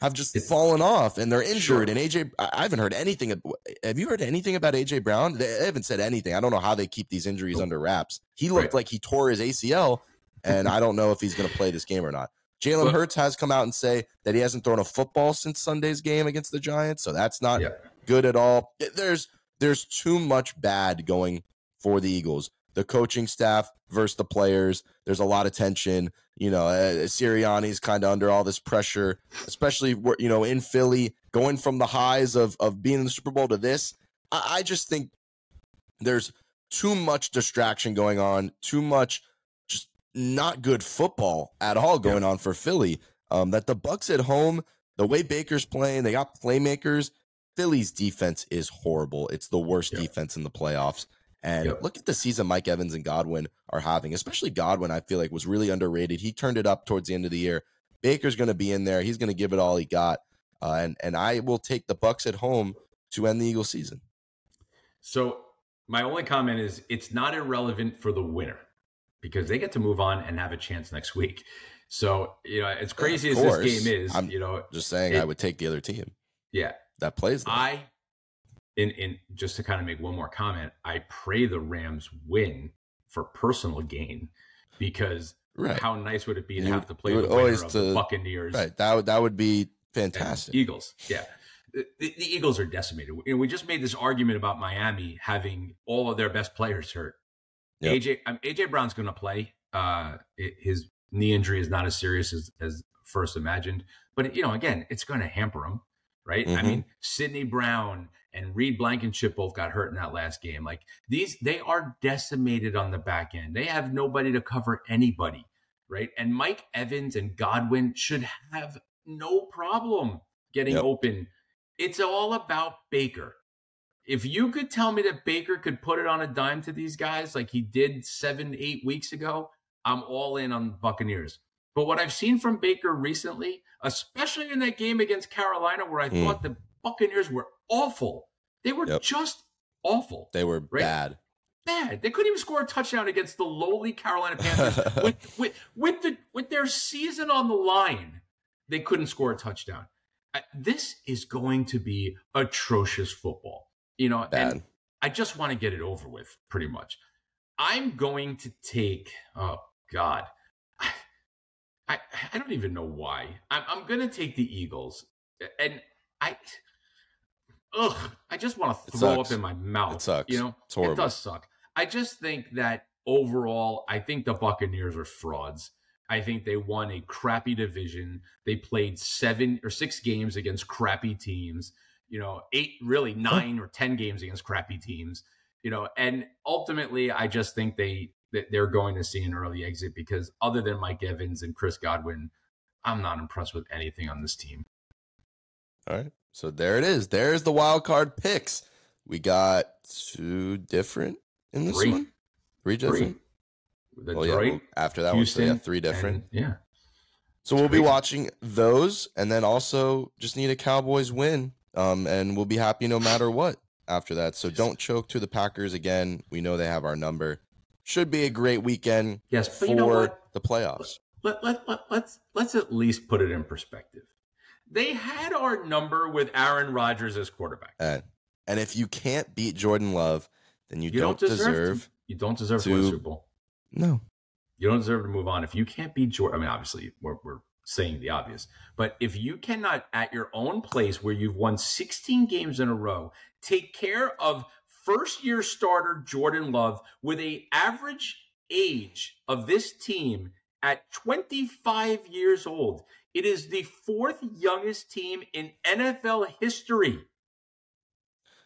have just It's- fallen off and they're injured. Sure. And AJ, I haven't heard anything. Have you heard anything about AJ Brown? They haven't said anything. I don't know how they keep these injuries under wraps. He looked Right. like he tore his ACL, and I don't know if he's going to play this game or not. Jalen Well- Hurts has come out and say that he hasn't thrown a football since Sunday's game against the Giants, so that's not Yeah. good at all. There's there's too much bad going for the Eagles. The coaching staff versus the players. There's a lot of tension. You know, uh, Sirianni's kind of under all this pressure, especially you know in Philly, going from the highs of of being in the Super Bowl to this. I, I just think there's too much distraction going on, too much just not good football at all going yeah. on for Philly. Um, that the Bucks at home, the way Baker's playing, they got playmakers. Philly's defense is horrible. It's the worst yeah. defense in the playoffs. And yep. look at the season Mike Evans and Godwin are having, especially Godwin, I feel like was really underrated. He turned it up towards the end of the year. Baker's going to be in there. He's going to give it all he got. Uh, and, and I will take the Bucks at home to end the Eagles season. So my only comment is it's not irrelevant for the winner because they get to move on and have a chance next week. So, you know, as crazy as this game is, I'm you know, just saying it, I would take the other team. Yeah. That plays. Them. I in in just to kind of make one more comment, I pray the Rams win for personal gain because right. how nice would it be to you have to play the always to, the Buccaneers? Right. That would that would be fantastic. Eagles. Yeah. The, the, Eagles are decimated. We just made this argument about Miami having all of their best players hurt. Yep. AJ um, AJ Brown's going to play. Uh, it, his knee injury is not as serious as, as first imagined, but you know, again, it's going to hamper him, right? Mm-hmm. I mean, Sydney Brown and Reed Blankenship both got hurt in that last game. Like these, they are decimated on the back end. They have nobody to cover anybody, right? And Mike Evans and Godwin should have no problem getting yep. open. It's all about Baker. If you could tell me that Baker could put it on a dime to these guys like he did seven, eight weeks ago, I'm all in on the Buccaneers. But what I've seen from Baker recently, especially in that game against Carolina, where I mm. thought the Buccaneers were awful. They were yep. just awful. They were right? bad. Bad. They couldn't even score a touchdown against the lowly Carolina Panthers with, with with the with their season on the line. They couldn't score a touchdown. Uh, this is going to be atrocious football. You know, bad. and I just want to get it over with. Pretty much. I'm going to take. Oh God. I, I don't even know why. I'm, I'm going to take the Eagles. And I, ugh, I just want to throw up in my mouth. It sucks. You know, it does suck. I just think that overall, I think the Buccaneers are frauds. I think they won a crappy division. They played seven or six games against crappy teams. You know, eight, really nine or ten games against crappy teams. You know, and ultimately, I just think they that they're going to see an early exit because other than Mike Evans and Chris Godwin, I'm not impressed with anything on this team. All right. So there it is. There's the wild card picks. We got two different in this three. one. Three different. Three. Well, yeah, well, after that Houston, one, so yeah, three different. And, yeah. So we'll be watching those, and then also just need a Cowboys win, um, and we'll be happy no matter what after that. So don't choke to the Packers again. We know they have our number. Should be a great weekend. Yes, for you know the playoffs. Let, let, let, let's let's at least put it in perspective. They had our number with Aaron Rodgers as quarterback. And, and if you can't beat Jordan Love, then you, you don't, don't, deserve, deserve to, you don't deserve to, to win Super Bowl. No. You don't deserve to move on. If you can't beat Jordan, I mean, obviously, we're, we're saying the obvious, but if you cannot, at your own place where you've won 16 games in a row, take care of first year starter Jordan Love with a average age of this team at 25 years old. It is the fourth youngest team in NFL history.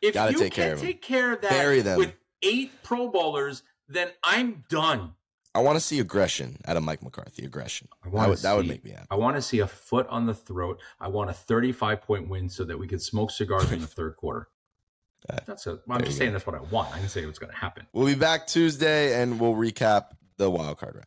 If Gotta you take can't care take care of that with eight Pro Bowlers, then I'm done. I want to see aggression out of Mike McCarthy. Aggression. I that, would, see, that would make me happy. I want to see a foot on the throat. I want a 35 point win so that we could smoke cigars in the third quarter. Uh, that's a, well, I'm just saying go. that's what I want. I can say what's going to happen. We'll be back Tuesday and we'll recap the wild card round.